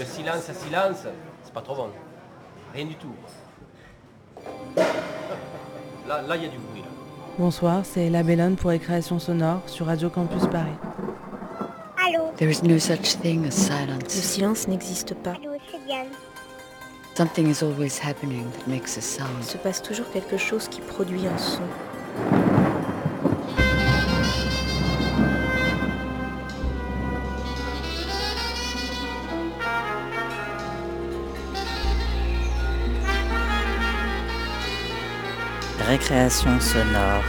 Le silence à silence, c'est pas trop bon. Rien du tout. Là, là, il y a du bruit. Là. Bonsoir, c'est La Bellone pour les créations sonores sur Radio Campus Paris. Allô There is no such thing as Le silence. silence n'existe pas. Allô, c'est Diane. Something is always happening that makes a Il sound. se passe toujours quelque chose qui produit un son. Récréation sonore.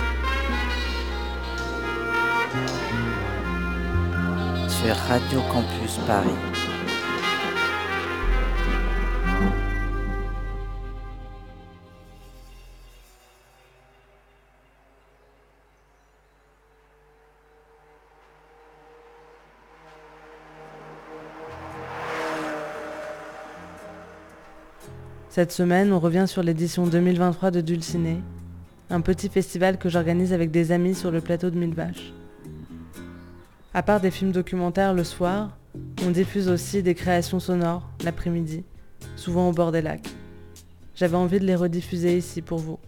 Sur Radio Campus Paris. Cette semaine, on revient sur l'édition 2023 de Dulciné, un petit festival que j'organise avec des amis sur le plateau de Mille Vaches. À part des films documentaires le soir, on diffuse aussi des créations sonores l'après-midi, souvent au bord des lacs. J'avais envie de les rediffuser ici pour vous.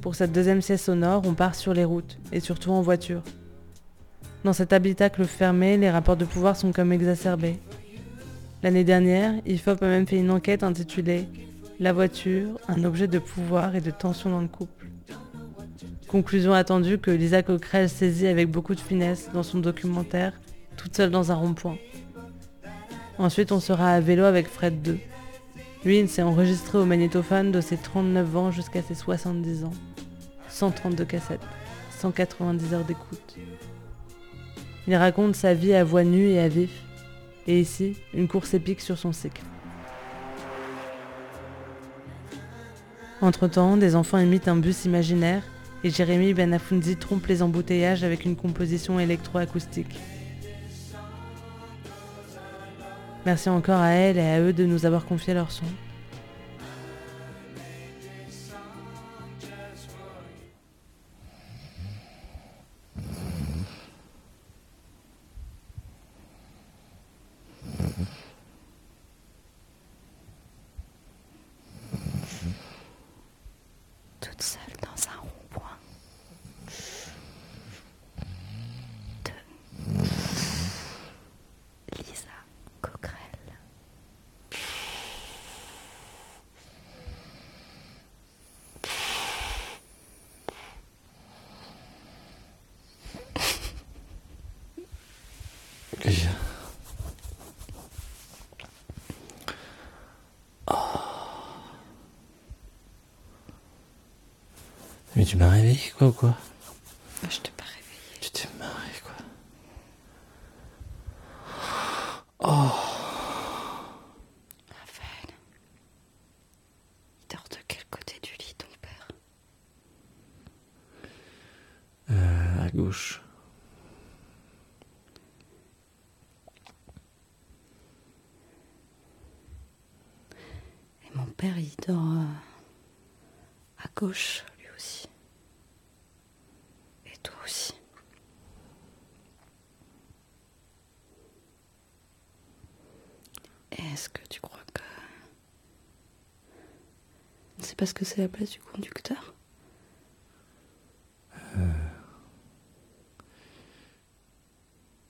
Pour cette deuxième sieste sonore, on part sur les routes, et surtout en voiture. Dans cet habitacle fermé, les rapports de pouvoir sont comme exacerbés. L'année dernière, IFOP a même fait une enquête intitulée La voiture, un objet de pouvoir et de tension dans le couple. Conclusion attendue que Lisa Coquerel saisit avec beaucoup de finesse dans son documentaire Toute seule dans un rond-point. Ensuite, on sera à vélo avec Fred 2. Lui, il s'est enregistré au magnétophone de ses 39 ans jusqu'à ses 70 ans. 132 cassettes, 190 heures d'écoute. Il raconte sa vie à voix nue et à vif, et ici, une course épique sur son cycle. Entre-temps, des enfants imitent un bus imaginaire et Jérémy Benafounzi trompe les embouteillages avec une composition électroacoustique. Merci encore à elle et à eux de nous avoir confié leur son. Toute seule dans un rond-point. De Lisa Coquerel. Mais tu m'as réveillé quoi ou quoi Ah, Je t'ai pas réveillée. Tu t'es marré quoi. Raphaël. Il dort de quel côté du lit, ton père? Euh, à gauche. Et mon père, il dort euh, à gauche, lui aussi. Et toi aussi. Et Est-ce que tu crois que... C'est parce que c'est la place du conducteur?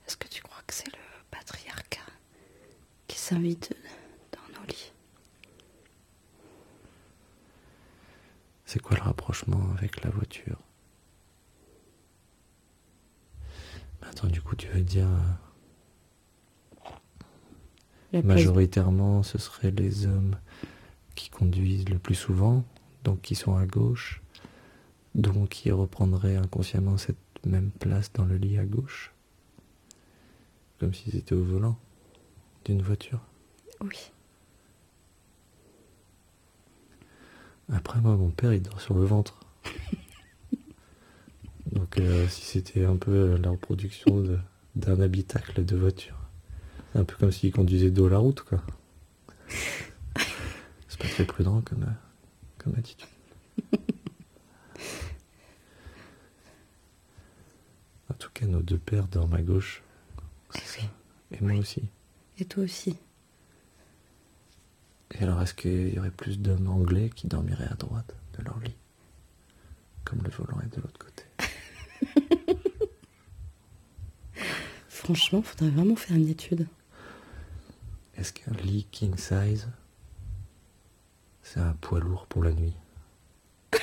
Est-ce que tu crois que c'est le patriarcat qui s'invite dans nos lits? C'est quoi le rapprochement avec la voiture? Mais Attends, du coup, tu veux dire euh, La place- majoritairement, ce seraient les hommes qui conduisent le plus souvent, donc qui sont à gauche, donc qui reprendraient inconsciemment cette même place dans le lit à gauche, comme s'ils étaient au volant d'une voiture. Oui. Après, moi, mon père, il dort sur le ventre. Donc, euh, si c'était un peu euh, la reproduction d'un habitacle de voiture. Un peu comme s'il conduisait dos à la route, quoi. C'est pas très prudent comme, euh, comme attitude. En tout cas, nos deux pères dorment à gauche. C'est ça. Et moi aussi. Et toi aussi. Et alors, est-ce qu'il y aurait plus d'hommes anglais qui dormiraient à droite de leur lit Comme le volant est de l'autre côté? Franchement, faudrait vraiment faire une étude. Est-ce qu'un lit king size, c'est un poids lourd pour la nuit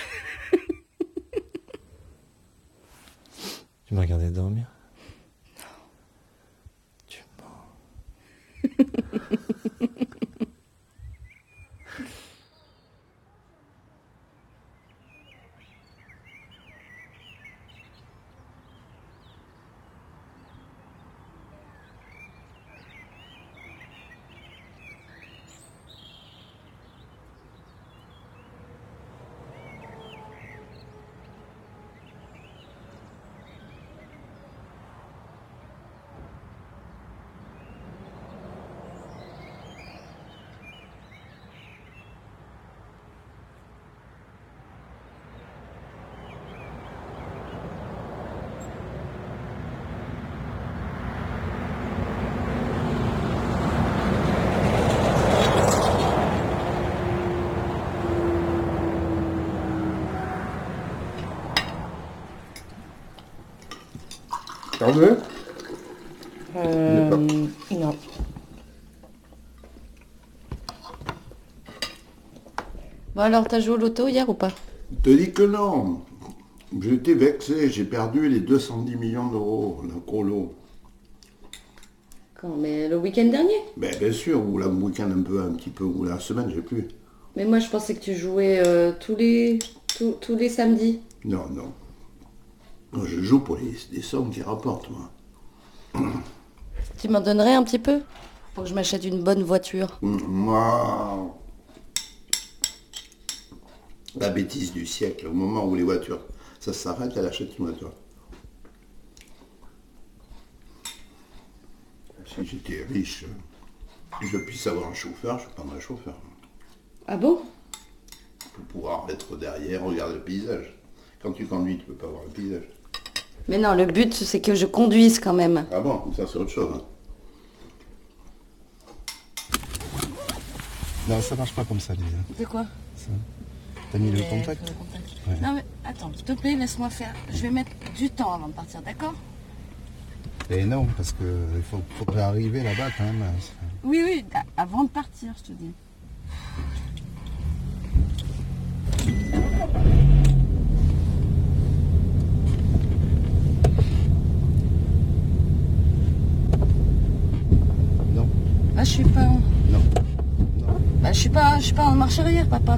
Tu m'as regardé dormir Tu mens. T'en veux Euh, non. Bon alors, t'as joué au loto hier ou pas? Te dis que non. Été vexé, j'ai perdu les 210 millions d'euros, le gros lot. Quand Mais le week-end dernier? Ben, bien sûr, ou la week-end un peu, un petit peu, ou la semaine, j'ai plus. Mais moi, je pensais que tu jouais euh, tous les tous, tous les samedis. Non, non. Je joue pour les, les sommes qui rapportent, moi. Tu m'en donnerais un petit peu? Pour que je m'achète une bonne voiture. Moi, la bêtise du siècle, au moment où les voitures, ça s'arrête, elle achète une voiture. Si j'étais riche, je puisse avoir un chauffeur, je prendrais un chauffeur. Ah bon? Pour pouvoir être derrière, regarder le paysage. Quand tu conduis, tu peux pas voir le paysage. Mais non, le but, c'est que je conduise quand même. Ah bon, ça c'est autre chose. hein. Non, ça marche pas comme ça, Lisa. De quoi? Ça. T'as mis le contact Ouais. Non mais attends, s'il te plaît, laisse-moi faire. Je vais mettre du temps avant de partir, d'accord? Et non, parce que il faut, faudrait arriver là-bas quand même. Oui, oui, avant de partir, je te dis. Je suis pas en... Non. Bah, je suis pas, je suis pas en marche arrière, papa.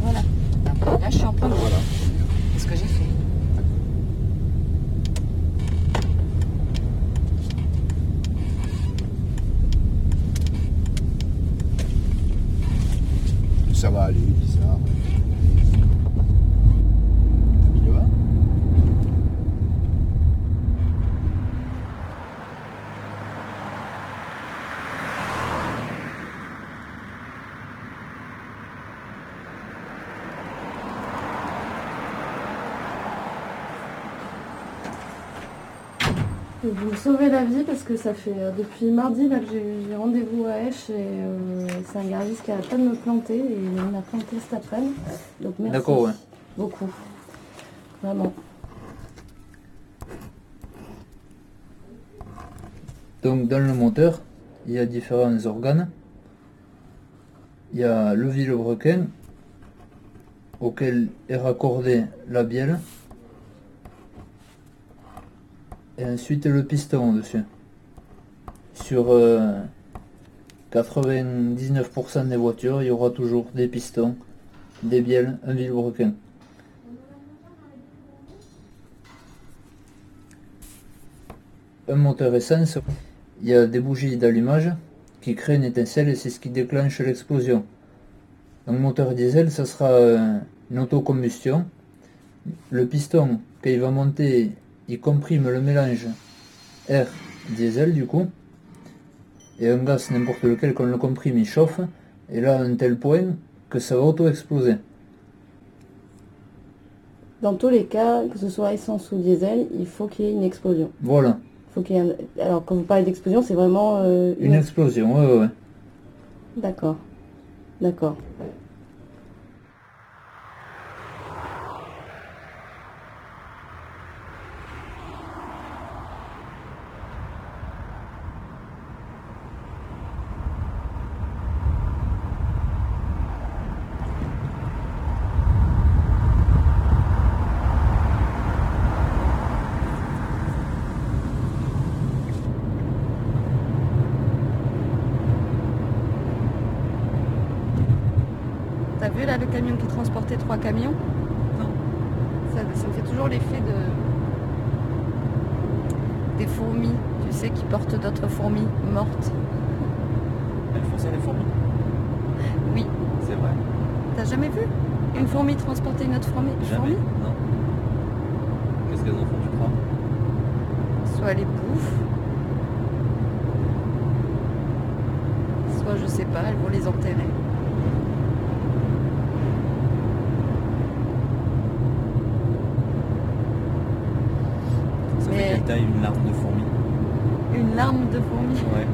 Voilà. Là, je suis en plein. Voilà. C'est ce que j'ai fait. Ça va aller, Lisa. T'as mis le 1 Vous me sauvez la vie parce que ça fait euh, depuis mardi là, que j'ai rendez-vous à Esch et euh, c'est un garagiste qui arrête pas de me planter et il m'a planté cet après-midi. Donc merci. Ouais. Beaucoup. Vraiment. Donc dans le moteur, il y a différents organes. Il y a le vilebrequin auquel est raccordée la bielle. Ensuite le piston dessus. Sur euh, 99% des voitures, il y aura toujours des pistons, des bielles, un vilebrequin. Un moteur essence, il y a des bougies d'allumage qui créent une étincelle et c'est ce qui déclenche l'explosion. Donc moteur diesel, ça sera euh, une autocombustion. Le piston, quand il va monter, il comprime le mélange air diesel du coup. Et un gaz n'importe lequel qu'on le comprime, il chauffe. Et là, à un tel point que ça va auto-exploser. Dans tous les cas, que ce soit essence ou diesel, il faut qu'il y ait une explosion. Voilà. Faut qu'il y ait un- Alors, quand vous parlez d'explosion, c'est vraiment euh, Une explosion, ouais, ouais, ouais. D'accord. D'accord. Vu là le camion qui transportait trois camions Non. Ça, ça me fait toujours l'effet de. des fourmis, tu sais, qui portent d'autres fourmis mortes. Elles font ça les fourmis? Oui. C'est vrai. T'as jamais vu une fourmi transporter une autre fourmi Jamais. fourmi? Non. Qu'est-ce qu'elles en font, tu crois? Soit elle les bouffe, soit je sais pas, elles vont les enterrer. Ça Mais- fait quelle taille une larme de fourmi Une larme de fourmi. Ouais.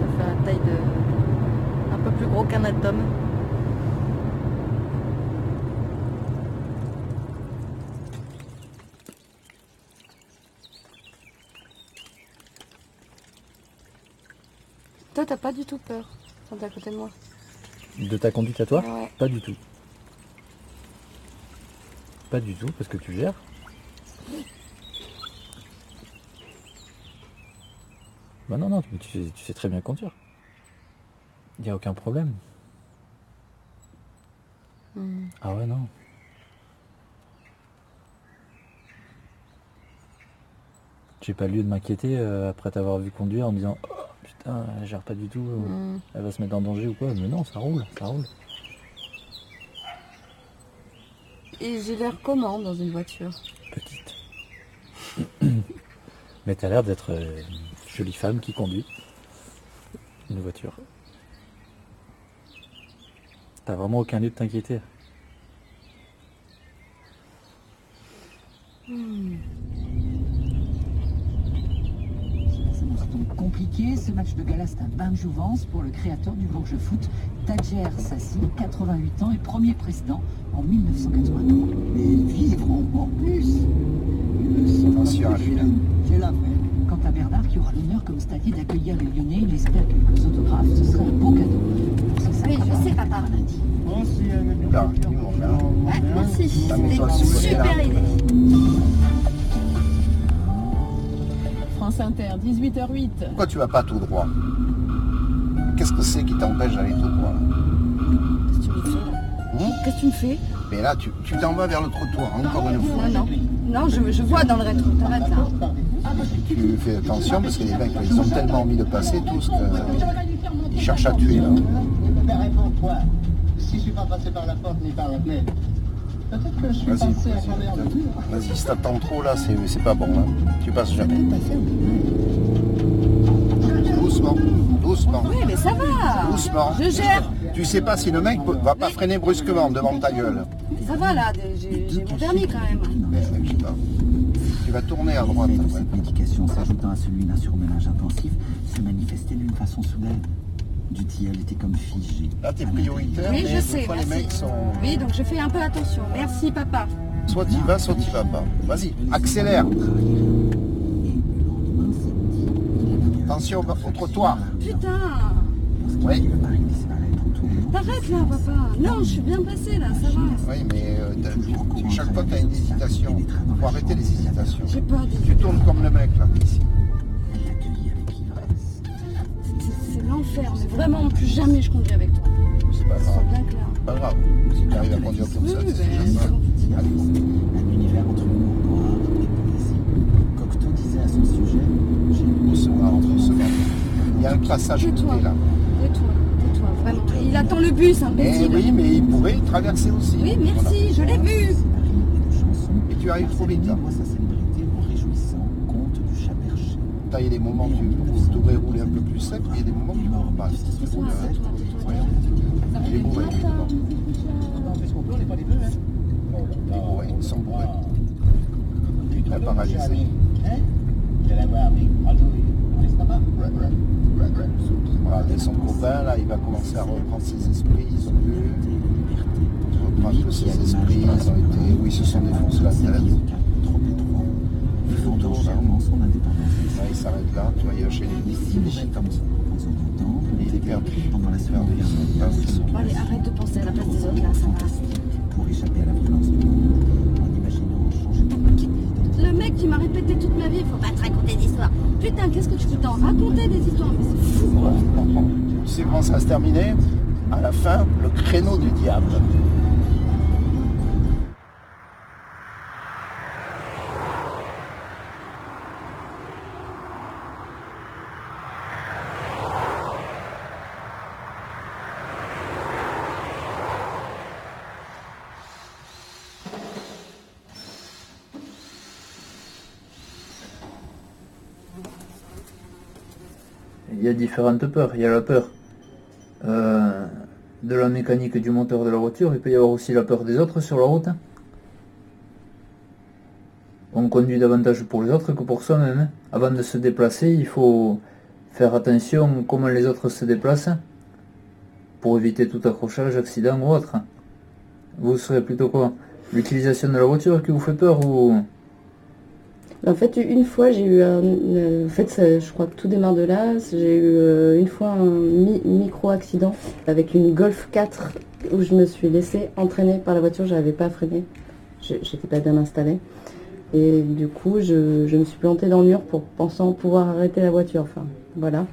Ça fait la taille de. un peu plus gros qu'un atome. Toi, t'as pas du tout peur quand t'es à côté de moi. De ta conduite à toi Ouais. Pas du tout. Pas du tout, parce que tu gères. Bah non, non, tu, tu sais, très bien conduire. Il n'y a aucun problème. Hmm. Ah ouais, non. J'ai pas lieu de m'inquiéter euh, après t'avoir vu conduire en me disant putain, elle gère pas du tout, euh, Hmm. elle va se mettre en danger ou quoi. Mais non, ça roule, ça roule. Et j'ai l'air comment dans une voiture? Petite. Mais t'as l'air d'être euh, une jolie femme qui conduit une voiture. T'as vraiment aucun lieu de t'inquiéter. Ce match de gala, c'est un bain de jouvence pour le créateur du Bourges Foot, Tadjer Sassi, 88 ans et premier président en 1983. Mais vivre encore plus Attention à lui, là. J'ai la peine. Quant à Bernard, qui aura l'honneur, comme statut, d'accueillir les Lyonnais, il espère quelques autographes. Ce serait un beau cadeau. Oui, je 50 sais, papa. Lundi. Là, ils vont faire. Ouais, merci. Ah, mais C'était une super idée. France Inter, 18h08. Pourquoi tu vas pas tout droit? Qu'est-ce que c'est qui t'empêche d'aller tout droit Qu'est-ce que tu me fais là? Hein? Qu'est-ce que tu me fais? Mais là, tu tu t'en vas vers le trottoir, encore une fois. Non, non. Non, je, je vois dans le rétro. T'arrêtes là. Tu fais attention parce que les mecs, ils ont tellement envie de passer tous qu'ils cherchent à tuer là. Si je suis pas passé par la porte ni par la fenêtre, peut-être que je suis Vas-y, passé à travers le mur. vas-y, si t'attends trop là, c'est c'est pas bon. Hein. Tu passes jamais. Doucement, doucement. Oui, mais ça va. Doucement. Je gère. Tu sais pas si le mec va pas freiner brusquement devant ta gueule. Ça va là, j'ai mon permis quand même. Mais, je sais pas. Tu vas tourner à droite. Cette médication s'ajoutant à celui d'un surménage intensif se manifestait d'une façon soudaine. Du tilleul était comme figé. Là, t'es prioritaire, Oui, mais je sais, fois, les mecs sont... Oui, donc je fais un peu attention. Merci papa. Soit tu vas, soit tu vas pas. Vas-y, accélère. Attention au au trottoir. Putain Oui, T'arrêtes là papa. Non, je suis bien passé là, ça va. oui mais euh, t'as- chaque fois tu as une hésitation. faut arrêter les hésitations. J'ai pas des... Tu tournes comme le mec là, ici. Mais vraiment plus jamais je conduis avec toi. C'est pas grave. bien clair. Pas grave. Si tu arrives à conduire comme ça, c'est ben, déjà ça. Allez. Un univers entre poésie. Cocteau disait à son sujet J'ai Doucement, doucement. Il y a un côté là. Tais-toi, tais-toi, vraiment. Il attend le bus, Eh imbécile. oui, mais il pourrait traverser aussi. Oui, merci, je l'ai vu. Et tu arrives trop vite T'as- Il y a des moments où devrais rouler un peu plus sec, mais il y a des moments où tu ne pas. Si tu roules. Il est bourré, hein. Ils sont bourrés. Très et son copain, là, il va commencer à reprendre ses esprits, ils ont vu. Reprendre ses esprits, ils ont été, oui, ils se sont défoncés la tête. Il il s'arrête là, tu vois, il chez les Il est perdu. Il est perdu. Où ils sont. Bon, allez, arrête de penser à la place des autres, là, ça passe. Pour échapper à la violence, en imaginant changer de Le mec qui m'a répété toute ma vie, faut pas te raconter d'histoires. Putain, qu'est-ce que tu peux t'en raconter des histoires Mais c'est fou. Tu sais comment ça va se terminer? À la fin, le créneau du diable. Il y a la peur euh, de la mécanique du moteur de la voiture. Il peut y avoir aussi la peur des autres sur la route. On conduit davantage pour les autres que pour soi-même. Avant de se déplacer, il faut faire attention comment les autres se déplacent pour éviter tout accrochage, accident ou autre. Vous serez plutôt quoi? L'utilisation de la voiture qui vous fait peur ou En fait, une fois, j'ai eu un. euh, En fait, ça- je crois que tout démarre de là. J'ai eu euh, une fois un mi- micro-accident avec une Golf 4 où je me suis laissée entraîner par la voiture. Je n'avais pas freiné. J'étais pas bien installée. Et du coup, je, me suis plantée dans le mur pour pensant pouvoir arrêter la voiture. Enfin, voilà.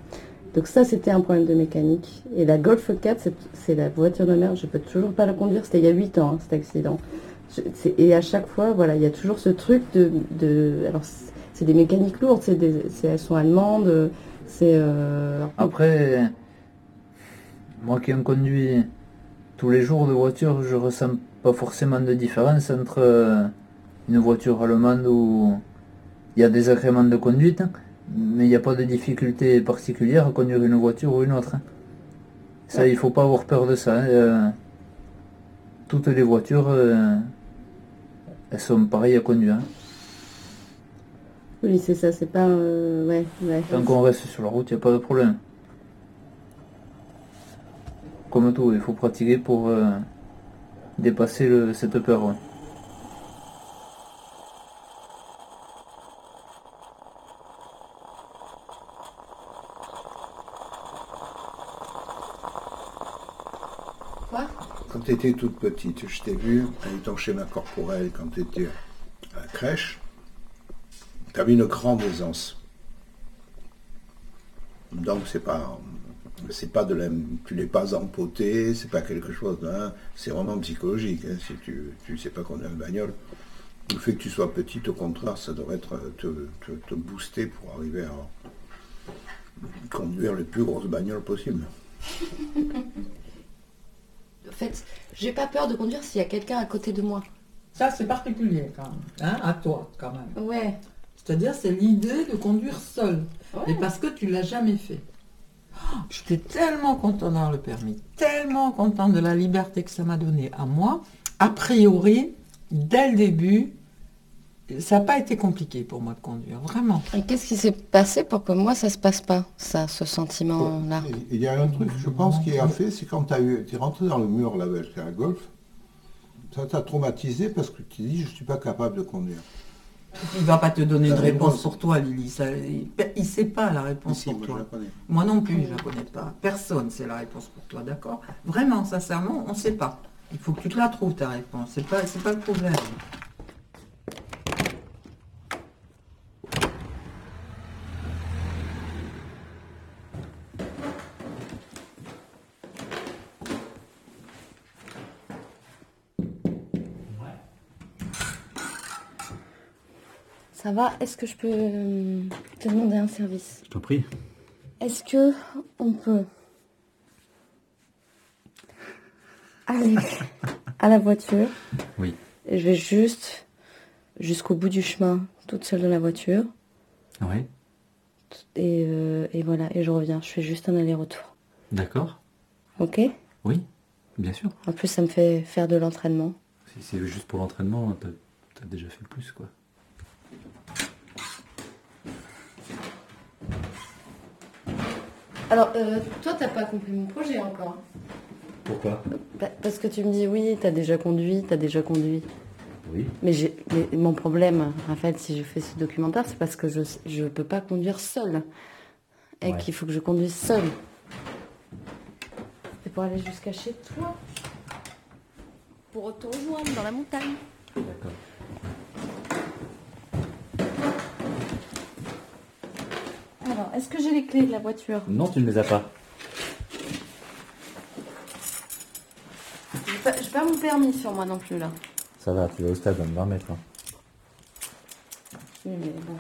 Donc ça, c'était un problème de mécanique. Et la Golf 4, c'est- c'est la voiture de merde. Je peux toujours pas la conduire. C'était il y a 8 ans, hein, cet accident. Et à chaque fois, voilà, il y a toujours ce truc de... de- alors, c'est des mécaniques lourdes. c'est des- elles sont allemandes. C'est... euh, Après, moi qui en conduis tous les jours de voiture, je ressens pas forcément de différence entre euh, une voiture allemande où il y a des agréments de conduite, mais il n'y a pas de difficulté particulière à conduire une voiture ou une autre. Ça, il faut pas avoir peur de ça. hein. Euh, Toutes les voitures, elles sont pareilles à conduire. hein. Oui, c'est ça. C'est pas... euh, ouais, ouais. Tant qu'on reste sur la route, il n'y a pas de problème. Comme tout, il faut pratiquer pour euh, dépasser le- cette peur. ouais. Toute petite, je t'ai vu avec ton schéma corporel quand tu étais à la crèche. Tu avais une grande aisance. Donc c'est pas c'est pas de la tu l'es pas empoté, c'est pas quelque chose hein, c'est vraiment psychologique. hein, si tu tu sais pas conduire une bagnole, le fait que tu sois petite, au contraire, ça devrait être te, te, te booster pour arriver à conduire les plus grosses bagnoles possibles. En fait, j'ai pas peur de conduire s'il y a quelqu'un à côté de moi. Ça, c'est particulier quand même. Hein, à toi, quand même. Ouais. C'est-à-dire, c'est l'idée de conduire seul. Ouais. Et parce que tu l'as jamais fait. Oh, J'étais tellement content d'avoir le permis, tellement content de la liberté que ça m'a donné à moi. A priori, dès le début, ça n'a pas été compliqué pour moi de conduire, vraiment. Et qu'est-ce qui s'est passé pour que moi ça se passe pas, ça, ce sentiment-là? Il y a un truc, je pense, qui a fait, c'est quand tu es rentré dans le mur là avec la Golf, ça t'a traumatisé parce que tu dis, je suis pas capable de conduire. Il va pas te donner une réponse réponse. pour toi, Lily. Ça, il ne sait pas la réponse pour moi, toi. je la connais. Moi non plus, je la connais pas. Personne sait la réponse pour toi, d'accord? Vraiment, sincèrement, on ne sait pas. Il faut que tu te la trouves, ta réponse. C'est pas, c'est pas le problème. Ça va Est-ce que je peux euh, te demander un service? Je t'en prie. Est-ce que on peut aller à la voiture? Oui. et je vais juste jusqu'au bout du chemin, toute seule dans la voiture. Ouais? Et, euh, et voilà, et je reviens. Je fais juste un aller-retour. D'accord. Ok? Oui, bien sûr. En plus, ça me fait faire de l'entraînement. Si c'est juste pour l'entraînement, t'as as déjà fait le plus, quoi. Alors, euh, toi, t'as pas compris mon projet encore. Pourquoi? Bah, Parce que tu me dis, oui, t'as déjà conduit, t'as déjà conduit. Oui. Mais, j'ai, mais mon problème, en fait, si je fais ce documentaire, c'est parce que je ne peux pas conduire seule. Et Ouais. qu'il faut que je conduise seule. C'est pour aller jusqu'à chez toi. Pour te rejoindre dans la montagne. D'accord. Alors, est-ce que j'ai les clés de la voiture? Non, tu ne les as pas. J'ai pas, pas mon permis sur moi non plus, là. Ça va, tu vas au stade dans 20 mètres. hein. Oui, mais bon.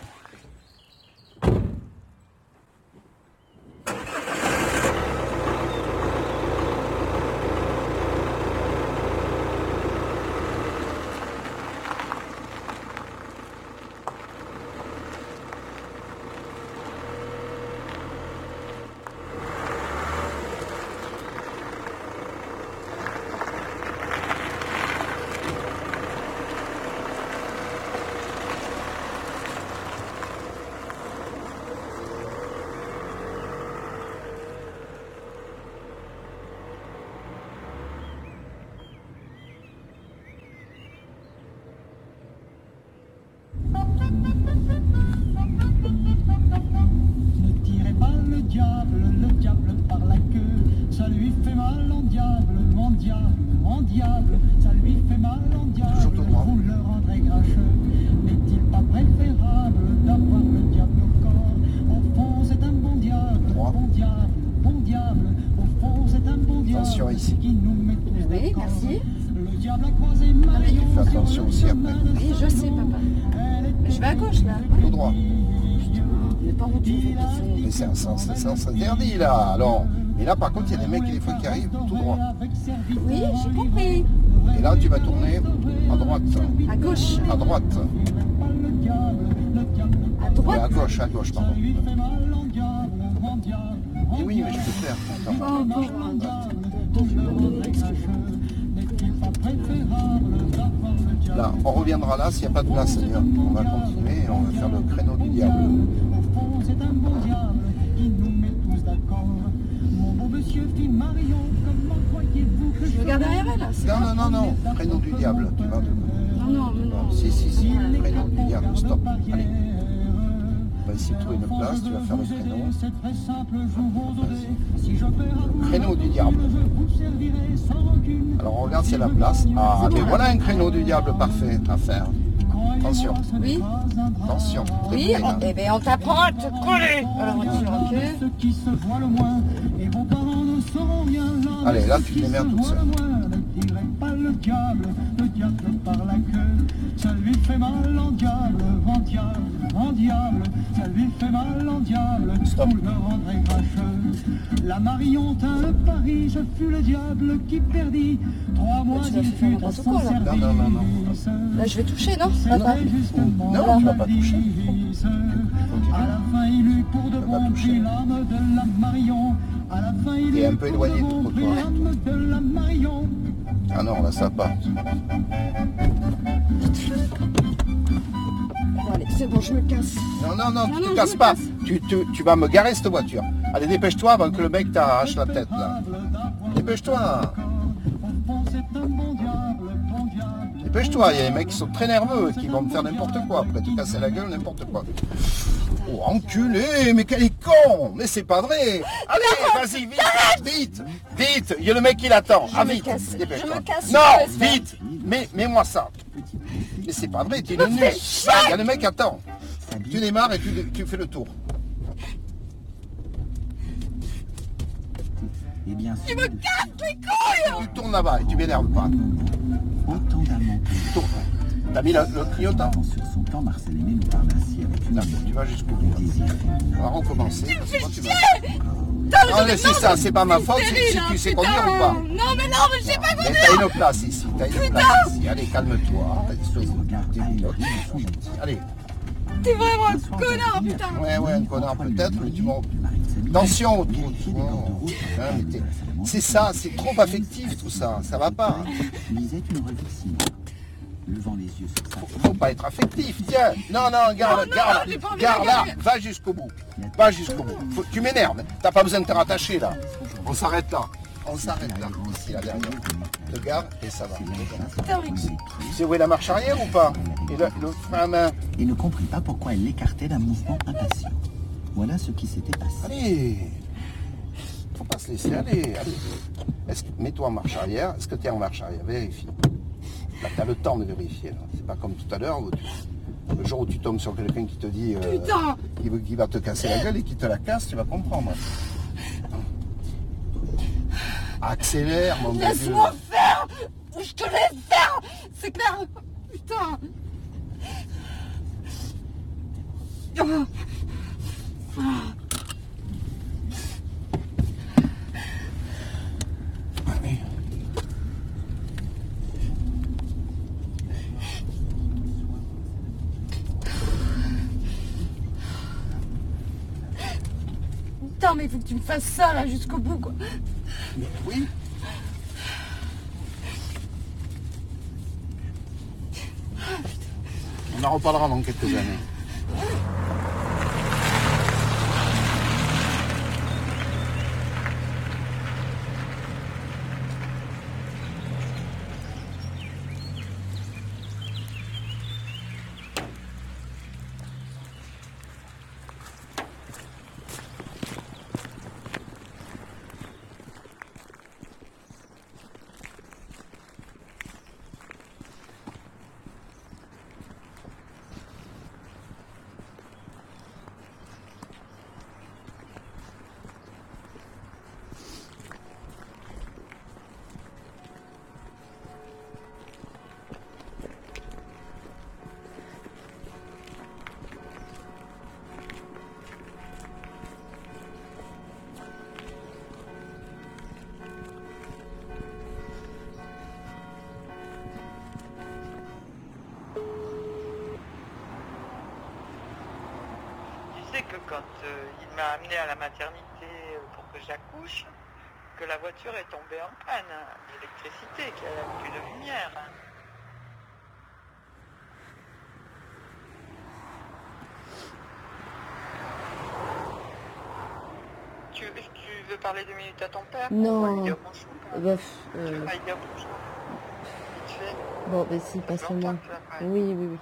C'est un sens, c'est un sens interdit là. Alors, et là par contre, il y a des mecs des fois qui arrivent tout droit. Oui, j'ai compris. Et là, tu vas tourner à droite. À gauche. À droite. À droite. Ouais, à gauche, à gauche, pardon. Et oui, mais je peux faire. Oh, bon. Là, on reviendra là s'il n'y a pas de place. On va continuer et on va faire le créneau du diable. Je regarde derrière elle, Non, non, non, non, créneau du diable. Tu vas Non, non, mais non. Si, si, si, créneau du diable, stop. Allez. On va essayer de trouver une place, tu vas faire le créneau. Le créneau du diable. Alors on regarde s'il y a la place. Ah, mais voilà un créneau du diable parfait à faire. Attention. Oui. Attention. Oui, on, eh ben, on t'apprend à te coller voiture, ok Allez, là tu te démerdes toute seule. Le diable, le diable par la queue. Ça lui fait mal en diable, en diable, en diable. Ça lui fait mal en diable, vous le rendrez grincheux. La Marion tint un pari, ce fut le diable qui perdit. Trois mois il fut à son quoi, là. Non, non, non, non. Là, je vais toucher, non justement Non, tu vas pas toucher. À la fin, il eut pour de bon prix l'âme de la Marion. À la fin, il eut pour de bon prix trottoir. l'âme de la Marion. Ah non, là ça pas. Bon, allez, c'est bon, je me casse. Non, non, non, tu Non, te casses pas. casse. Tu, tu- tu vas me garer cette voiture. Allez, dépêche-toi avant que le mec t'arrache la tête là. Dépêche-toi. Dépêche-toi, il y a des mecs qui sont très nerveux, qui vont me faire n'importe quoi, après te casser la gueule, n'importe quoi. Oh, enculé, mais quel est con Mais c'est pas vrai Allez, vas-y, vite, vite, vite, il y a le mec qui l'attend. Ah, vite, casse. dépêche-toi. Je me casse, Non, vite, mets, mets-moi ça. Mais c'est pas vrai, tu es une nulle. chier. Il y a le mec qui attend. Tu démarres et tu, tu fais le tour. Et bien Tu me casses les couilles Tu tournes là-bas et tu m'énerves pas. T'as mis le, le clignotant sur son temps, Marcel Aimé nous parle ainsi avec une D'accord, tu vas jusqu'au bout. On va recommencer. parce que toi, tu vas- Putain, Non, mais c'est ça, c'est pas ma faute si, si tu sais conduire ou pas. Non, mais non, mais je sais pas Mais conduire t'as une place ici, t'as une place ici. Allez, calme-toi. Allez. T'es vraiment un connard, putain Ouais, ouais, un connard peut-être, mais tu m'en... Attention autour. Hein, mais t'es- C'est ça, c'est trop affectif tout ça, ça va pas. lisait une revue. Levant les yeux sur sa Faut pas être affectif, tiens. Non, non, garde, Non, non, garde, garde là, va jusqu'au bout. Va jusqu'au bout. Faut- tu m'énerves. T'as pas besoin de te rattacher là. On s'arrête là. On s'arrête là. Ici, là derrière. Le garde et ça va. Tu sais où est la marche arrière ou pas? Et le, le frein à main. et ne comprit pas pourquoi elle l'écartait d'un mouvement impatient. Voilà ce qui s'était passé. Allez Faut pas se laisser aller. Allez. Mets-toi en marche arrière. Est-ce que tu es en marche arrière? Vérifie. Là, tu as le temps de vérifier. C'est pas comme tout à l'heure. où tu- Le jour où tu tombes sur quelqu'un qui te dit euh, Putain qui, qui va te casser la gueule et qui te la casse, tu vas comprendre. Accélère, mon Dieu. Laisse-moi faire je te laisse faire C'est clair Putain Ah. Ah. Putain, mais il faut que tu me fasses ça là jusqu'au bout quoi. Oui. On en reparlera dans quelques années. À la maternité euh, pour que j'accouche, que la voiture est tombée en panne hein, d'électricité, qu'il n'y avait plus de lumière. hein. Tu, tu veux parler deux minutes à ton père Non. Dire bonjour. Bah, Tu euh, dire bonjour. Fait. bon, bah si, passe-moi. Oui, oui, oui.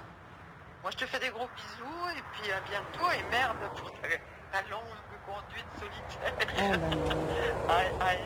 Moi, je te fais des gros bisous et puis à bientôt. Et merde pour ta, ta longue conduite solitaire. Non. I,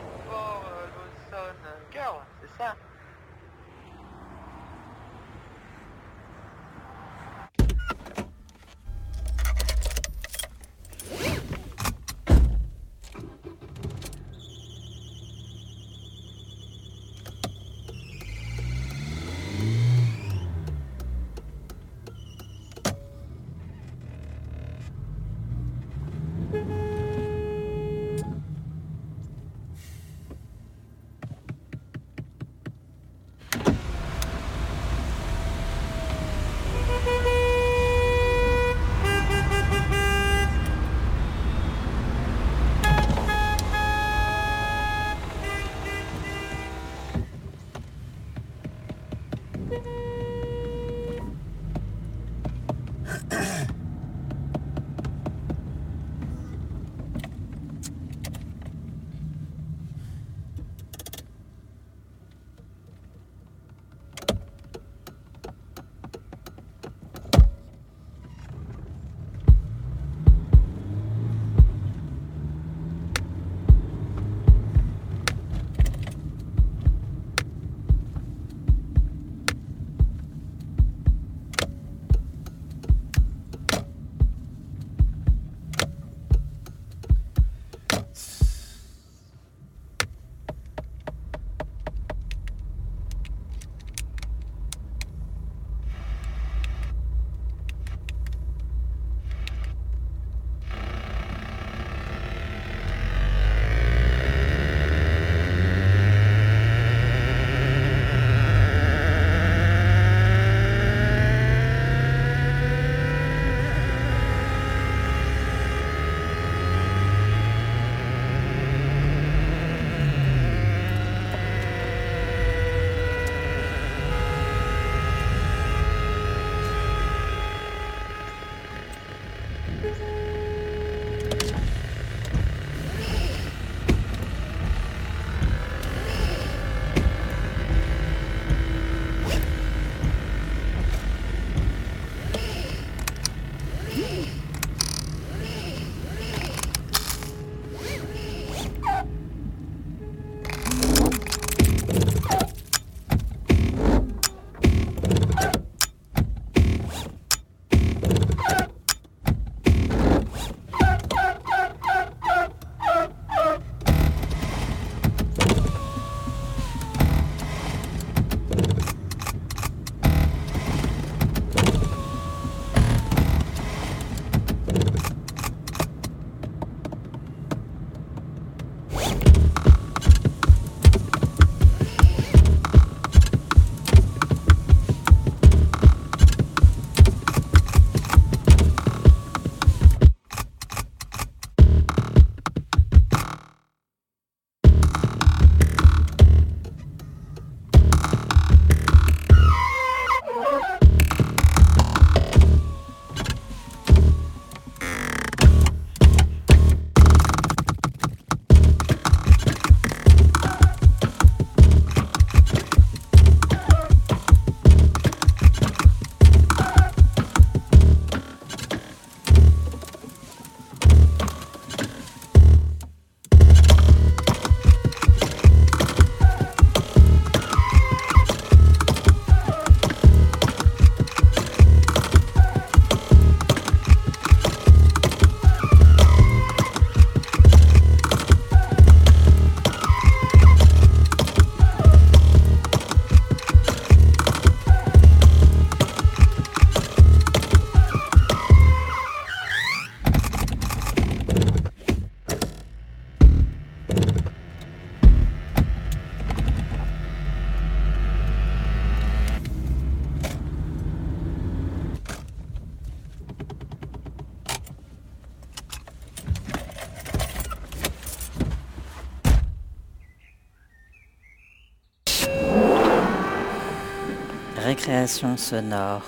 Sonore.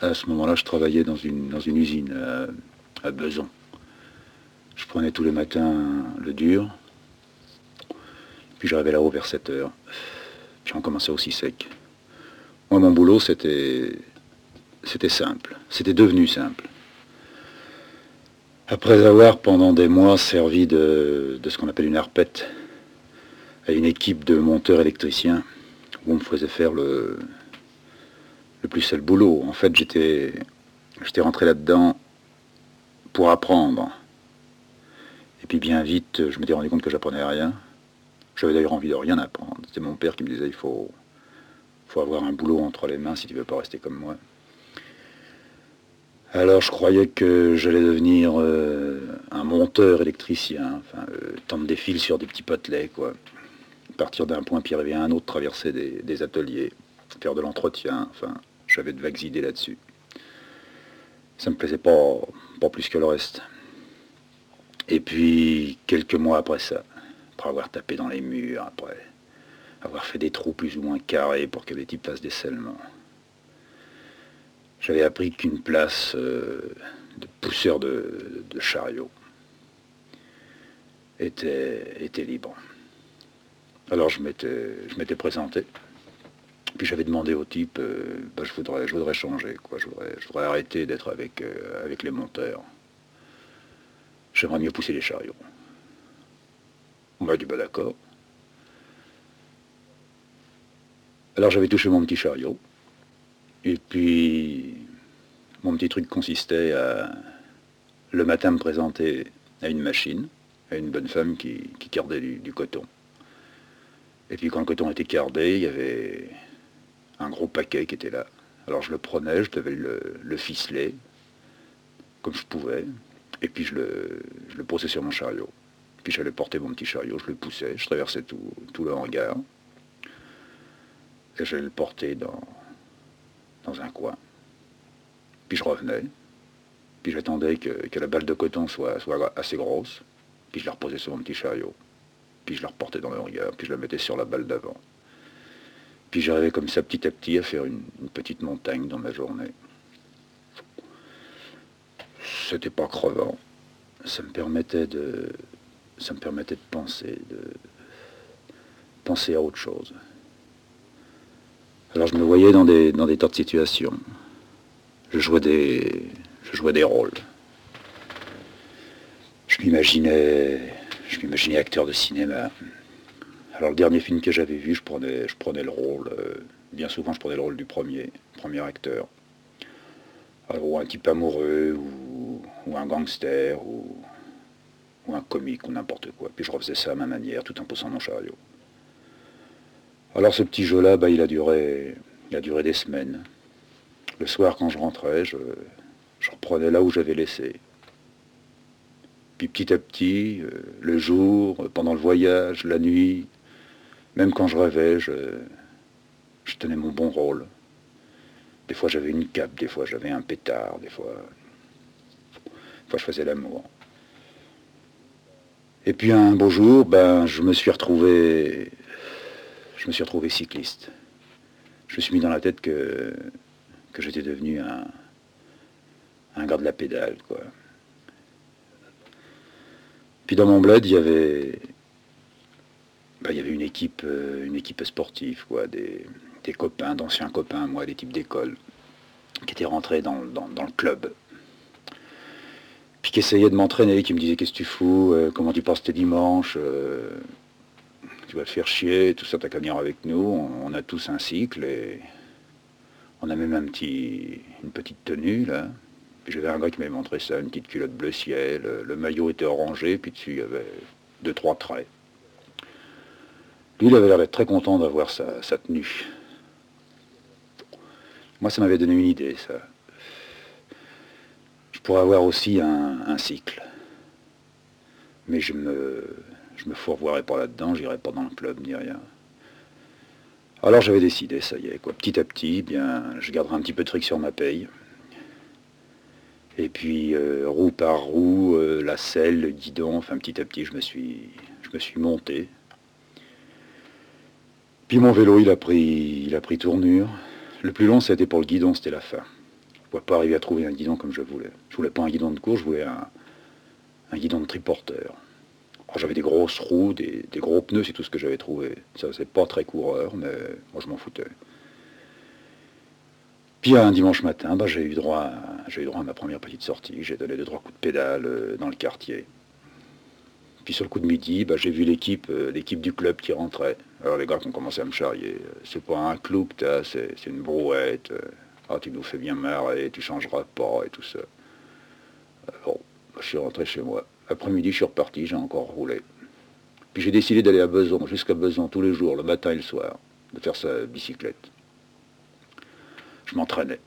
À ce moment-là, je travaillais dans une, usine à, à Beson. Je prenais tous les matins le dur, puis j'arrivais là-haut vers 7 heures. Puis on commençait aussi sec. Moi, mon boulot, c'était, c'était simple. C'était devenu simple. Après avoir pendant des mois servi de, de ce qu'on appelle une arpette à une équipe de monteurs électriciens, où on me faisait faire le, plus sale boulot. En fait, j'étais, rentré là-dedans pour apprendre. Et puis bien vite, je m'étais rendu compte que j'apprenais rien. J'avais d'ailleurs envie de rien apprendre. C'était mon père qui me disait il faut, avoir un boulot entre les mains si tu veux pas rester comme moi. Alors je croyais que j'allais devenir euh, un monteur électricien, enfin, euh, tendre des fils sur des petits potelets. Partir d'un point puis arriver à un autre, traverser des, ateliers, faire de l'entretien, enfin, j'avais de vagues idées là-dessus. Ça me plaisait pas, pas plus que le reste. Et puis, quelques mois après ça, après avoir tapé dans les murs, après avoir fait des trous plus ou moins carrés pour que les types fassent des scellements, j'avais appris qu'une place euh, de pousseur de, de chariot était, était libre. Alors je m'étais, présenté. Puis j'avais demandé au type, euh, bah, je, voudrais, changer, quoi. Je, voudrais, arrêter d'être avec, euh, avec les monteurs. J'aimerais mieux pousser les chariots. On m'a dit, bah d'accord. Alors j'avais touché mon petit chariot. Et puis, mon petit truc consistait à, le matin, me présenter à une machine, à une bonne femme qui, du, du coton. Et puis quand le coton était cardé, il y avait un gros paquet qui était là. Alors je le prenais, je devais le, le ficeler, comme je pouvais, et puis je le, posais sur mon chariot. Puis j'allais porter mon petit chariot, je le poussais, je traversais tout, le hangar, et j'allais le porter dans, dans un coin. Puis je revenais, puis j'attendais que, que, la balle de coton soit, soit assez grosse, puis je la reposais sur mon petit chariot, puis je la reportais dans le hangar, puis je la mettais sur la balle d'avant. Puis j'arrivais comme ça petit à petit à faire une, une petite montagne dans ma journée. C'était pas crevant. Ça me permettait de. Ça me permettait de penser, de penser à autre chose. Alors je me voyais dans des, dans des tas de situations. Je jouais des, je jouais des rôles. Je m'imaginais, je m'imaginais acteur de cinéma. Alors le dernier film que j'avais vu, je prenais, je prenais le rôle, euh, bien souvent je prenais le rôle du premier, premier acteur. Alors, ou un type amoureux, ou, un gangster, ou, un comique, ou n'importe quoi. Puis je refaisais ça à ma manière, tout en poussant mon chariot. Alors ce petit jeu-là, bah, il, a duré, il a duré des semaines. Le soir, quand je rentrais, je reprenais là où j'avais laissé. Puis petit à petit, euh, le jour, pendant le voyage, la nuit, même quand je rêvais, je, tenais mon bon rôle. Des fois j'avais une cape, des fois j'avais un pétard, des fois, fois je faisais l'amour. Et puis un beau jour, ben, je me suis retrouvé, je me suis retrouvé cycliste. Je me suis mis dans la tête que, que j'étais devenu un, un gars de la pédale, quoi. Puis dans mon bled, il y avait, ben, il y avait une équipe, euh, une équipe sportive, quoi, des, copains, d'anciens copains, moi, des types d'école, qui étaient rentrés dans, le club. Puis qui essayaient de m'entraîner, qui me disaient qu'est-ce que tu fous, euh, comment tu passes tes dimanches, euh, tu vas te faire chier, tout ça, t'as qu'à venir avec nous, on, on, a tous un cycle et on a même un petit, une petite tenue là. J'avais un gars qui m'avait montré ça, une petite culotte bleu ciel, le maillot était orangé, puis dessus il y avait deux, trois traits. Lui, il avait l'air d'être très content d'avoir sa, tenue. Moi, ça m'avait donné une idée, ça. Je pourrais avoir aussi un, cycle. Mais je me, je me pas là-dedans, j'irais pas dans le club ni rien. Alors j'avais décidé, ça y est, quoi. Petit à petit, bien, je garderai un petit peu de fric sur ma paye. Et puis, euh, roue par roue, euh, la selle, le guidon, enfin petit à petit, je me suis, je me suis monté. Puis mon vélo, il a pris, il a pris tournure. Le plus long, c'était pour le guidon, c'était la fin. Je ne pouvais pas arriver à trouver un guidon comme je voulais. Je voulais pas un guidon de course, je voulais un, un guidon de triporteur. J'avais des grosses roues, des, des gros pneus, c'est tout ce que j'avais trouvé. Ça, c'est pas très coureur, mais moi, je m'en foutais. Puis un dimanche matin, bah, j'ai eu, droit à- eu droit à ma première petite sortie. J'ai donné deux, trois coups de pédale euh, dans le quartier. Puis sur le coup de midi, bah, j'ai vu l'équipe euh, l'équipe du club qui rentrait. Alors les gars qui ont commencé à me charrier. euh, C'est pas un clou que t'as, c'est une brouette. Ah, tu nous fais bien marrer, tu changeras pas et tout ça. Bon, bah, je suis rentré chez moi. Après-midi, je suis reparti, j'ai encore roulé. Puis j'ai décidé d'aller à Besançon, jusqu'à Besançon, tous les jours, le matin et le soir, de faire sa bicyclette. Je m'entraînais.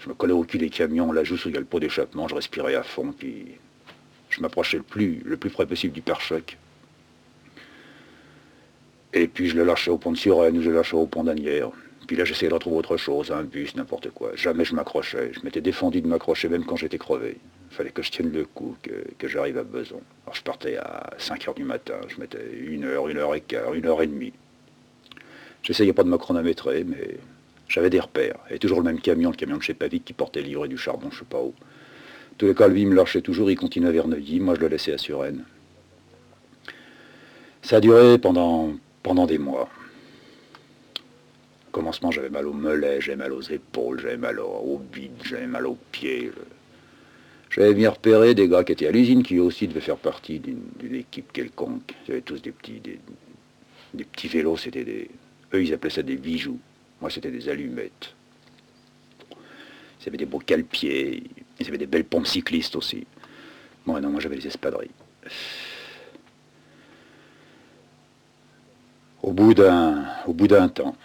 Je me collais au cul des camions, la joue sur le pot d'échappement, je respirais à fond, puis je m'approchais le plus, le plus près possible du pare-choc. Et puis je le lâchais au pont de Suresnes ou je le lâchais au pont d'Anières. Puis là j'essayais de retrouver autre chose, un bus, n'importe quoi. Jamais je m'accrochais. Je m'étais défendu de m'accrocher même quand j'étais crevé. Il fallait que je tienne le coup, que, que j'arrive à Beson. Alors je partais à 5 heures du matin, je mettais une heure, une heure et quart, une heure et demie. J'essayais pas de me chronométrer, mais j'avais des repères. Et toujours le même camion, le camion de chez Pavic qui portait livré du charbon, je sais pas où. En tous les cas, lui il me lâchait toujours, il continuait vers Neuilly, moi je le laissais à Suresnes. Ça a duré pendant, pendant des mois. Au commencement, j'avais mal aux mollets, j'avais mal aux épaules, j'avais mal au, bide, j'avais mal aux pieds. J'avais bien repéré des gars qui étaient à l'usine qui aussi devaient faire partie d'une d'une équipe quelconque. Ils avaient tous des petits, des, des petits vélos, c'était des. Eux, ils appelaient ça des bijoux. Moi, c'était des allumettes. Ils avaient des beaux cale-pieds, ils avaient des belles pompes cyclistes aussi. Moi, non, moi, j'avais des espadrilles. Au bout d'un, temps,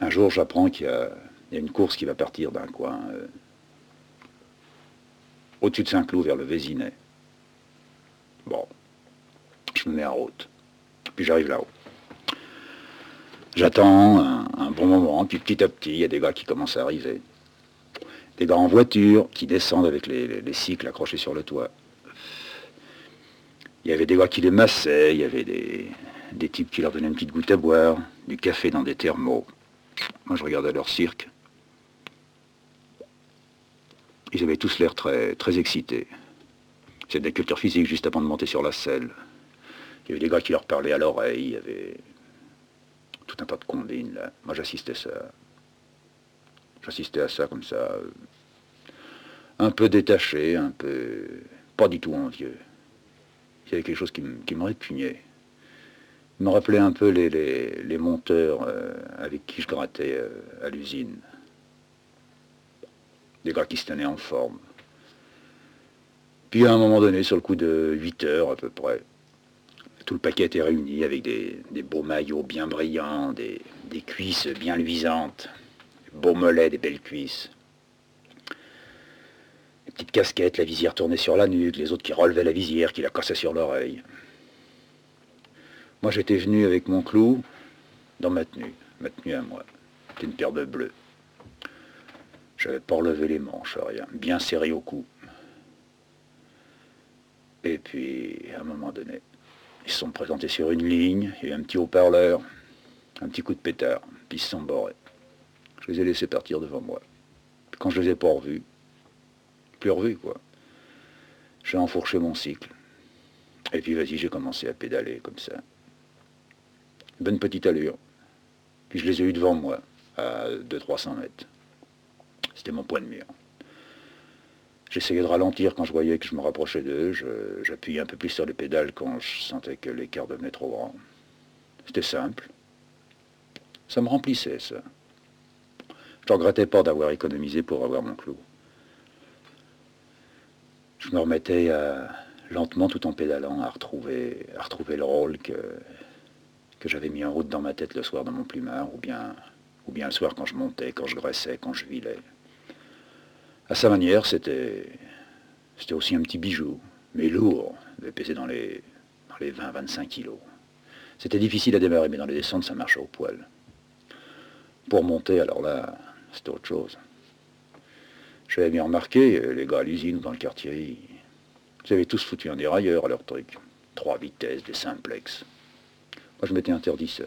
un jour, j'apprends qu'il y a, il y a une course qui va partir d'un coin euh, au-dessus de Saint-Cloud vers le Vésinet. Bon, je me mets en route. Puis j'arrive là-haut. J'attends un, bon moment, puis petit à petit, il y a des gars qui commencent à arriver. Des gars en voiture qui descendent avec les, les- les cycles accrochés sur le toit. Il y avait des gars qui les massaient, il y avait des, types qui leur donnaient une petite goutte à boire, du café dans des thermos. Moi, je regardais leur cirque. Ils avaient tous l'air très, excités. C'était des cultures physiques juste avant de monter sur la selle. Il y avait des gars qui leur parlaient à l'oreille, il y avait tout un tas de combines là. Moi j'assistais ça. J'assistais à ça comme ça. euh, Un peu détaché, un peu. pas du tout envieux. Il y avait quelque chose qui, me- qui me répugnait. Il me rappelait un peu les, les- les monteurs euh, avec qui je grattais euh, à l'usine. Des gars qui se tenaient en forme. Puis à un moment donné, sur le coup de 8 heures à peu près, tout le paquet était réuni avec des, beaux maillots bien brillants, des, cuisses bien luisantes, des beaux mollets, des belles cuisses. Des petites casquettes, la visière tournée sur la nuque, les autres qui relevaient la visière, qui la cassaient sur l'oreille. Moi j'étais venu avec mon clou dans ma tenue, ma tenue à moi. Une paire de bleus. J'avais pas relevé les manches, rien, bien serré au cou. Et puis, à un moment donné, ils se sont présentés sur une ligne, il y a eu un petit haut-parleur, un petit coup de pétard, puis ils se sont borrés. Je les ai laissés partir devant moi. Quand je les ai pas revus, plus revus quoi, j'ai enfourché mon cycle. Et puis vas-y, j'ai commencé à pédaler comme ça. Bonne petite allure. Puis je les ai eus devant moi, à 200-300 mètres. C'était mon point de mire. J'essayais de ralentir quand je voyais que je me rapprochais d'eux. J'appuyais un peu plus sur les pédales quand je sentais que l'écart devenait trop grand. C'était simple. Ça me remplissait, ça. Je ne regrettais pas d'avoir économisé pour avoir mon clou. Je me remettais à- lentement, tout en pédalant, à retrouver, à retrouver le rôle que, que j'avais mis en route dans ma tête le soir dans mon plumard, ou bien, ou bien le soir quand je montais, quand je graissais, quand je vilais. À sa manière, c'était, aussi un petit bijou, mais lourd, il devait peser dans les, dans les 20-25 kilos. C'était difficile à démarrer, mais dans les descentes, ça marchait au poil. Pour monter, alors là, c'était autre chose. J'avais bien remarqué, euh, les gars à l'usine ou dans le quartier, ils, avaient tous foutu un dérailleur à leur truc. Trois vitesses, des simplex. Moi, je m'étais interdit ça.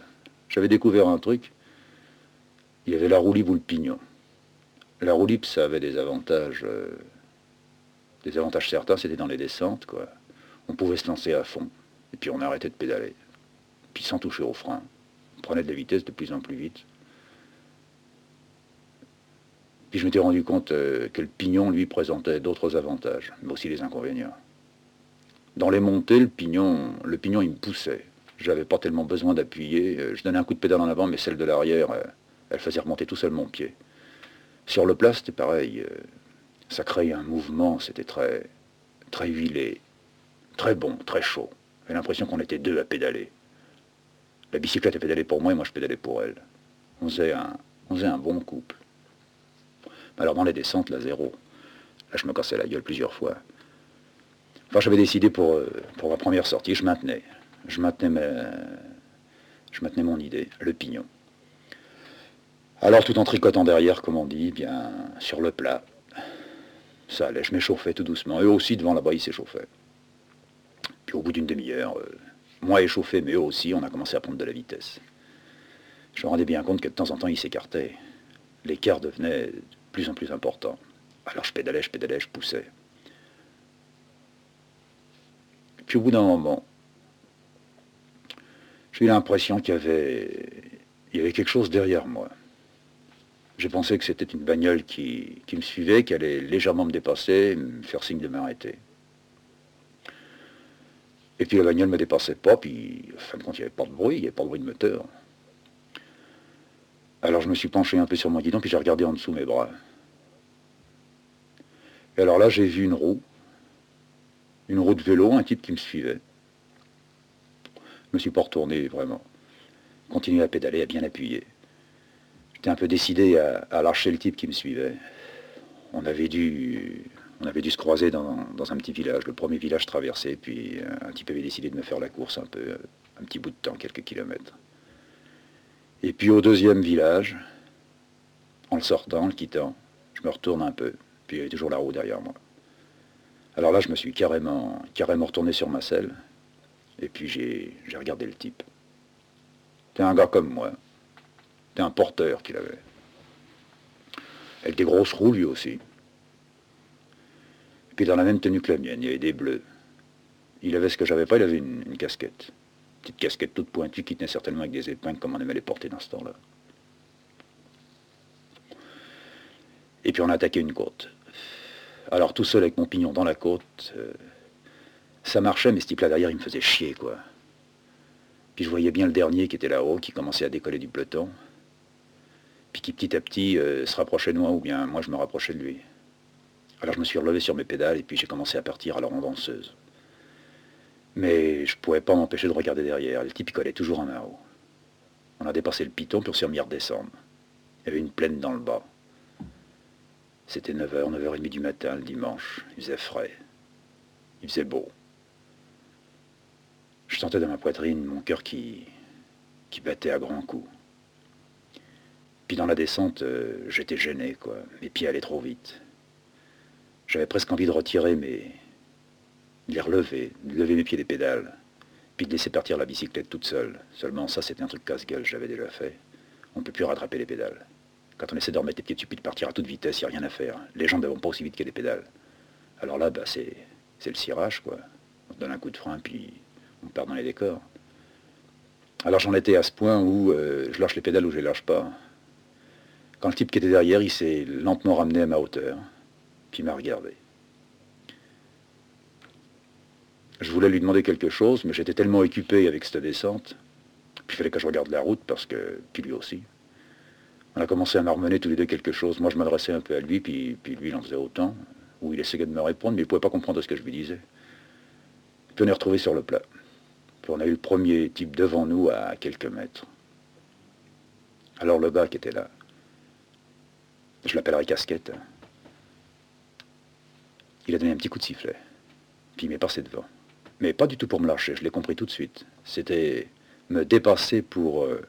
J'avais découvert un truc. Il y avait la roue libre pignon. La roue avait des avantages. euh, des avantages certains, c'était dans les descentes. On pouvait se lancer à fond, et puis on arrêtait de pédaler. Puis sans toucher au frein. On prenait de la vitesse de plus en plus vite. Puis je m'étais rendu compte euh, que le pignon, lui, présentait d'autres avantages, mais aussi les inconvénients. Dans les montées, le pignon, le pignon, il me poussait. J'avais pas tellement besoin d'appuyer. Euh, Je donnais un coup de pédale en avant, mais celle de l'arrière, elle faisait remonter tout seul mon pied. Sur le plat, c'était pareil. euh, Ça créait un mouvement, c'était très, très huilé, très bon, très chaud. J'avais l'impression qu'on était deux à pédaler. La bicyclette, elle pédalait pour moi et moi, je pédalais pour elle. On faisait un, on faisait un bon couple. Alors dans les descentes, là, zéro. Là, je me cassais la gueule plusieurs fois. Enfin, j'avais décidé pour, euh, pour ma première sortie, je maintenais. Je maintenais, ma- je maintenais mon idée, le pignon. Alors, tout en tricotant derrière, comme on dit, bien, sur le plat, ça allait, je m'échauffais tout doucement. Eux aussi, devant là-bas, ils s'échauffaient. Puis au bout d'une demi-heure, euh, moi échauffé, mais eux aussi, on a commencé à prendre de la vitesse. Je me rendais bien compte que de temps en temps, ils s'écartaient. L'écart devenait de plus en plus important. Alors je pédalais, je pédalais, je poussais. Puis au bout d'un moment, j'ai eu l'impression qu'il y avait quelque chose derrière moi. J'ai pensé que c'était une bagnole qui, qui me suivait, qui allait légèrement me dépasser, me faire signe de m'arrêter. Et puis la bagnole ne me dépassait pas, puis en fin de compte, il n'y avait pas de bruit, il n'y avait pas de bruit de moteur. Alors je me suis penché un peu sur mon guidon, puis j'ai regardé en dessous mes bras. Et alors là, j'ai vu une roue, une roue de vélo, un type qui me suivait. Je me suis pas retourné vraiment. Continué à pédaler, à bien appuyer. J'étais un peu décidé à, à lâcher le type qui me suivait. On avait dû, on avait dû se croiser dans, un petit village, le premier village traversé, puis euh, un type avait décidé de me faire la course un peu, un petit bout de temps, quelques kilomètres. Et puis au deuxième village, en le sortant, en le quittant, je me retourne un peu, puis il y avait toujours la roue derrière moi. Alors là, je me suis carrément, carrément retourné sur ma selle, et puis j'ai regardé le type. C'était un gars comme moi. C'était un porteur qu'il avait. Avec des grosses roues, lui aussi. Et puis dans la même tenue que la mienne, il y avait des bleus. Il avait ce que j'avais pas, il avait une, une casquette. Petite casquette toute pointue qui tenait certainement avec des épingles comme on aimait les porter dans ce temps-là. Et puis on a attaqué une côte. Alors tout seul avec mon pignon dans la côte, euh, ça marchait, mais ce type-là derrière, il me faisait chier, quoi. Puis je voyais bien le dernier qui était là-haut, qui commençait à décoller du peloton. Puis qui petit à petit euh, se rapprochait de moi, ou bien moi je me rapprochais de lui. Alors je me suis relevé sur mes pédales et puis j'ai commencé à partir à la danseuse. Mais je ne pouvais pas m'empêcher de regarder derrière. Le type il collait toujours en haut. On a dépassé le piton, puis on remis à redescendre. Il y avait une plaine dans le bas. C'était 9h, 9h30 du matin le dimanche. Il faisait frais. Il faisait beau. Je sentais dans ma poitrine mon cœur qui, qui battait à grands coups. Puis dans la descente, euh, j'étais gêné, quoi. Mes pieds allaient trop vite. J'avais presque envie de retirer mes... de les relever, de lever mes pieds des pédales, puis de laisser partir la bicyclette toute seule. Seulement ça, c'était un truc casse-gueule, j'avais déjà fait. On ne peut plus rattraper les pédales. Quand on essaie de remettre les pieds dessus puis de partir à toute vitesse, il n'y a rien à faire. Les jambes ne vont pas aussi vite que les pédales. Alors là, bah, c'est le cirage, quoi. On donne un coup de frein, puis on part dans les décors. Alors j'en étais à ce point où euh, je lâche les pédales ou je les lâche pas. Quand le type qui était derrière, il s'est lentement ramené à ma hauteur, puis m'a regardé. Je voulais lui demander quelque chose, mais j'étais tellement occupé avec cette descente, puis il fallait que je regarde la route, parce que, puis lui aussi. On a commencé à marmonner tous les deux quelque chose. Moi, je m'adressais un peu à lui, puis, puis lui, il en faisait autant, où il essayait de me répondre, mais il ne pouvait pas comprendre ce que je lui disais. Puis on est retrouvé sur le plat. Puis on a eu le premier type devant nous à quelques mètres. Alors le gars qui était là, je l'appellerai casquette, il a donné un petit coup de sifflet. Puis il m'est passé devant. Mais pas du tout pour me lâcher, je l'ai compris tout de suite. C'était me dépasser pour, euh,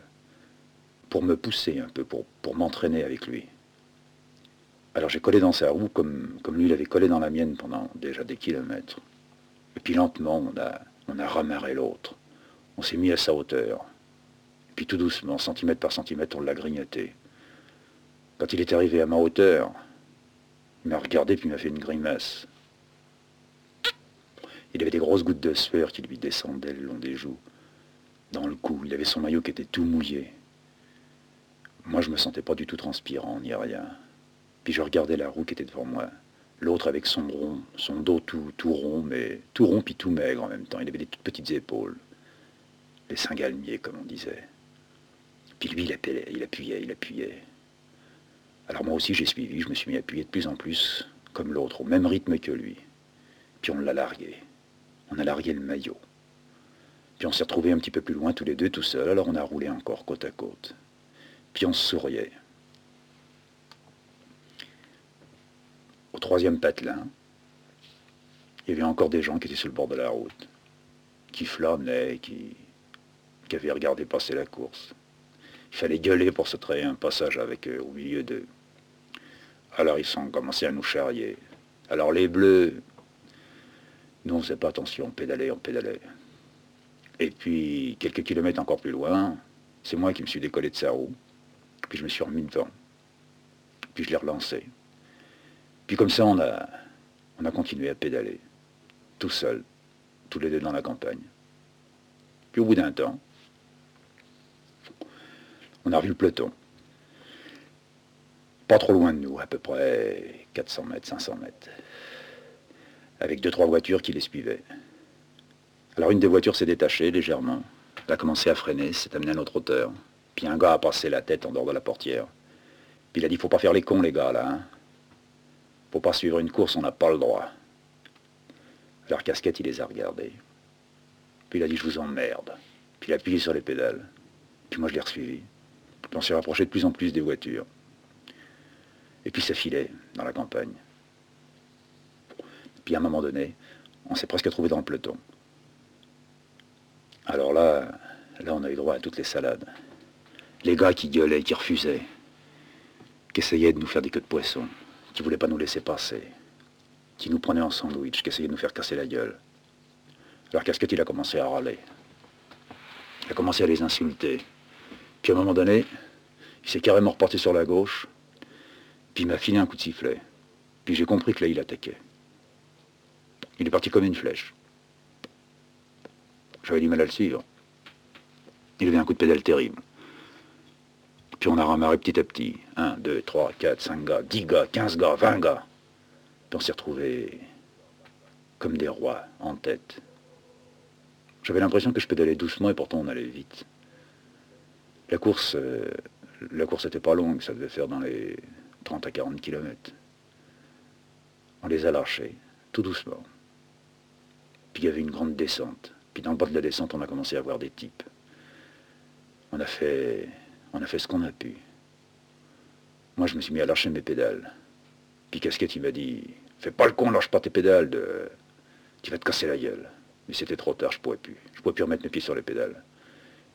me pousser un peu, pour, m'entraîner avec lui. Alors j'ai collé dans sa roue comme, comme lui il avait collé dans la mienne pendant déjà des kilomètres. Et puis lentement, on a ramarré l'autre. On s'est mis à sa hauteur. Puis tout doucement, centimètre par centimètre, on l'a grignoté. Quand il est arrivé à ma hauteur, il m'a regardé puis il m'a fait une grimace. Il avait des grosses gouttes de sueur qui lui descendaient le long des joues. Dans le cou, il avait son maillot qui était tout mouillé. Moi, je me sentais pas du tout transpirant, ni rien. Puis je regardais la roue qui était devant moi. L'autre avec son rond, son dos tout, tout rond, mais tout rond puis tout maigre en même temps. Il avait des toutes petites épaules. Les seins galmiers, comme on disait. Puis lui, il il appuyait, il appuyait. Alors moi aussi, j'ai suivi. Je me suis mis à appuyer de plus en plus, comme l'autre, au même rythme que lui. Puis on l'a largué. On a largué le maillot. Puis on s'est retrouvés un petit peu plus loin, tous les deux, tout seuls. Alors on a roulé encore côte à côte. Puis on souriait. Au troisième patelin, il y avait encore des gens qui étaient sur le bord de la route, qui flânaient, qui, qui avaient regardé passer la course. Il fallait gueuler pour se traiter un passage avec eux, au milieu d'eux. Alors ils sont commencé à nous charrier. Alors les bleus, nous on faisait pas attention, on pédalait, on pédalait. Et puis, quelques kilomètres encore plus loin, c'est moi qui me suis décollé de sa roue. Puis je me suis remis devant. Puis je l'ai relancé. Puis comme ça, on a, on a continué à pédaler. Tout seul. Tous les deux dans la campagne. Puis au bout d'un temps, on a revu le peloton. Trop loin de nous, à peu près 400 mètres, 500 mètres. Avec deux, trois voitures qui les suivaient. Alors une des voitures s'est détachée légèrement. Elle a commencé à freiner, s'est amenée à notre hauteur. Puis un gars a passé la tête en dehors de la portière. Puis il a dit, faut pas faire les cons les gars là. Hein. Faut pas suivre une course, on n'a pas le droit. Alors casquette, il les a regardés. Puis il a dit, je vous emmerde. Puis il a appuyé sur les pédales. Puis moi je l'ai resuivi. Puis on s'est rapproché de plus en plus des voitures. Et puis ça filait dans la campagne. Puis à un moment donné, on s'est presque trouvé dans le peloton. Alors là, là on a eu droit à toutes les salades. Les gars qui gueulaient, qui refusaient, qui essayaient de nous faire des queues de poisson, qui voulaient pas nous laisser passer, qui nous prenaient en sandwich, qui essayaient de nous faire casser la gueule. Alors Casquette, il a commencé à râler? Il a commencé à les insulter. Puis à un moment donné, il s'est carrément reporté sur la gauche, puis il m'a filé un coup de sifflet. Puis j'ai compris que là, il attaquait. Il est parti comme une flèche. J'avais du mal à le suivre. Il avait un coup de pédale terrible. Puis on a ramarré petit à petit. 1, 2, 3, 4, 5 gars, 10 gars, 15 gars, 20 gars. Puis on s'est retrouvés comme des rois en tête. J'avais l'impression que je pédalais doucement et pourtant on allait vite. La course, euh, la course n'était pas longue, ça devait faire dans les 30 à 40 km. On les a lâchés, tout doucement. Puis il y avait une grande descente. Puis dans le bas de la descente, on a commencé à voir des types. On a fait, ce qu'on a pu. Moi, je me suis mis à lâcher mes pédales. Puis Casquette, il m'a dit, fais pas le con, lâche pas tes pédales, tu vas te casser la gueule. Mais c'était trop tard, je pouvais plus. Je pouvais plus remettre mes pieds sur les pédales.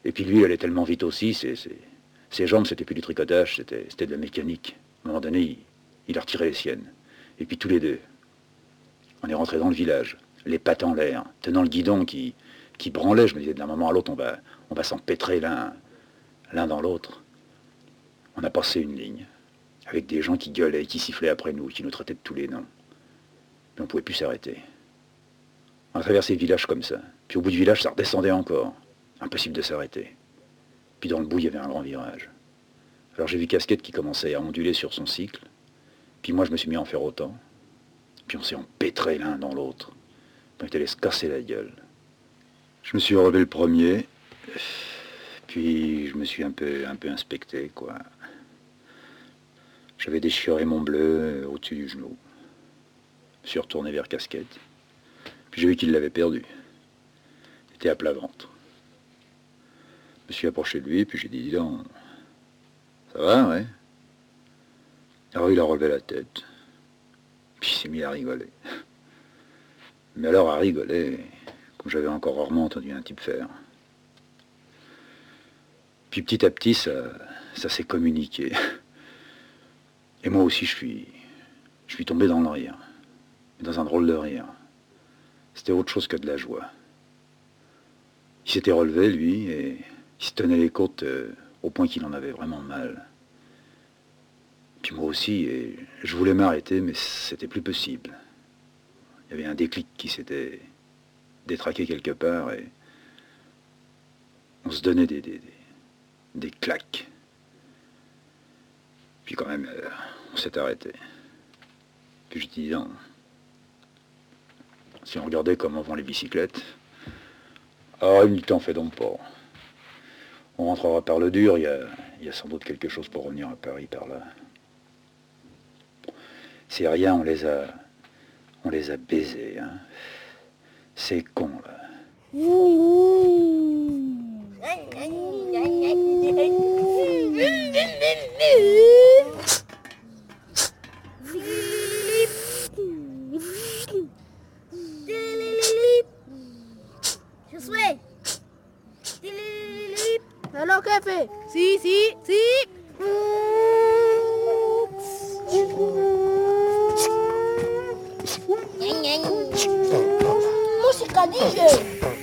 Et puis lui, il allait tellement vite aussi, ses jambes, c'était plus du tricotage, c'était de la mécanique. Un moment donné, il, il a retiré les siennes. Et puis tous les deux, on est rentré dans le village, les pattes en l'air, tenant le guidon qui, qui branlait. Je me disais, d'un moment à l'autre, on va, on va s'empêtrer l'un, l'un dans l'autre. On a passé une ligne, avec des gens qui gueulaient, qui sifflaient après nous, qui nous traitaient de tous les noms. Mais on ne pouvait plus s'arrêter. On a traversé le village comme ça. Puis au bout du village, ça redescendait encore. Impossible de s'arrêter. Puis dans le bout, il y avait un grand virage. Alors j'ai vu Casquette qui commençait à onduler sur son cycle. Puis moi, je me suis mis à en faire autant. Puis on s'est empêtré l'un dans l'autre. Puis on était allé se casser la gueule. Je me suis relevé le premier. Puis je me suis un peu, un peu inspecté, quoi. J'avais déchiré mon bleu au-dessus du genou. Je me suis retourné vers Casquette. Puis j'ai vu qu'il l'avait perdu. Il était à plat ventre. Je me suis approché de lui, puis j'ai dit, dis donc, ça ouais Alors il a relevé la tête. Puis il s'est mis à rigoler. Mais alors à rigoler, comme j'avais encore rarement entendu un type faire. Puis petit à petit, ça, ça s'est communiqué. Et moi aussi, je suis, je suis tombé dans le rire. Dans un drôle de rire. C'était autre chose que de la joie. Il s'était relevé, lui, et Il se tenait les côtes euh, au point qu'il en avait vraiment mal. Puis moi aussi, et je voulais m'arrêter, mais c'était plus possible. Il y avait un déclic qui s'était détraqué quelque part et on se donnait des, des, claques. Puis quand même, euh, on s'est arrêté. Puis je dis. Si on regardait comment vont les bicyclettes, ah, une t'en fait donc pas. On rentrera par le dur, il y a, sans doute quelque chose pour revenir à Paris par là. C'est rien, on les a. On les a baisés, hein. C'est con, là. Alors, café Si, si, si Música DJ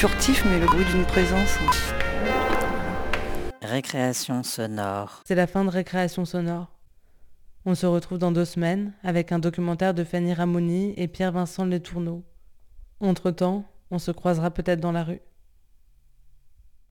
furtif, mais le bruit d'une présence. Récréation sonore. C'est la fin de Récréation sonore. On se retrouve dans deux semaines avec un documentaire de Fanny Ramoni et Pierre-Vincent Letourneau. Entre-temps, on se croisera peut-être dans la rue.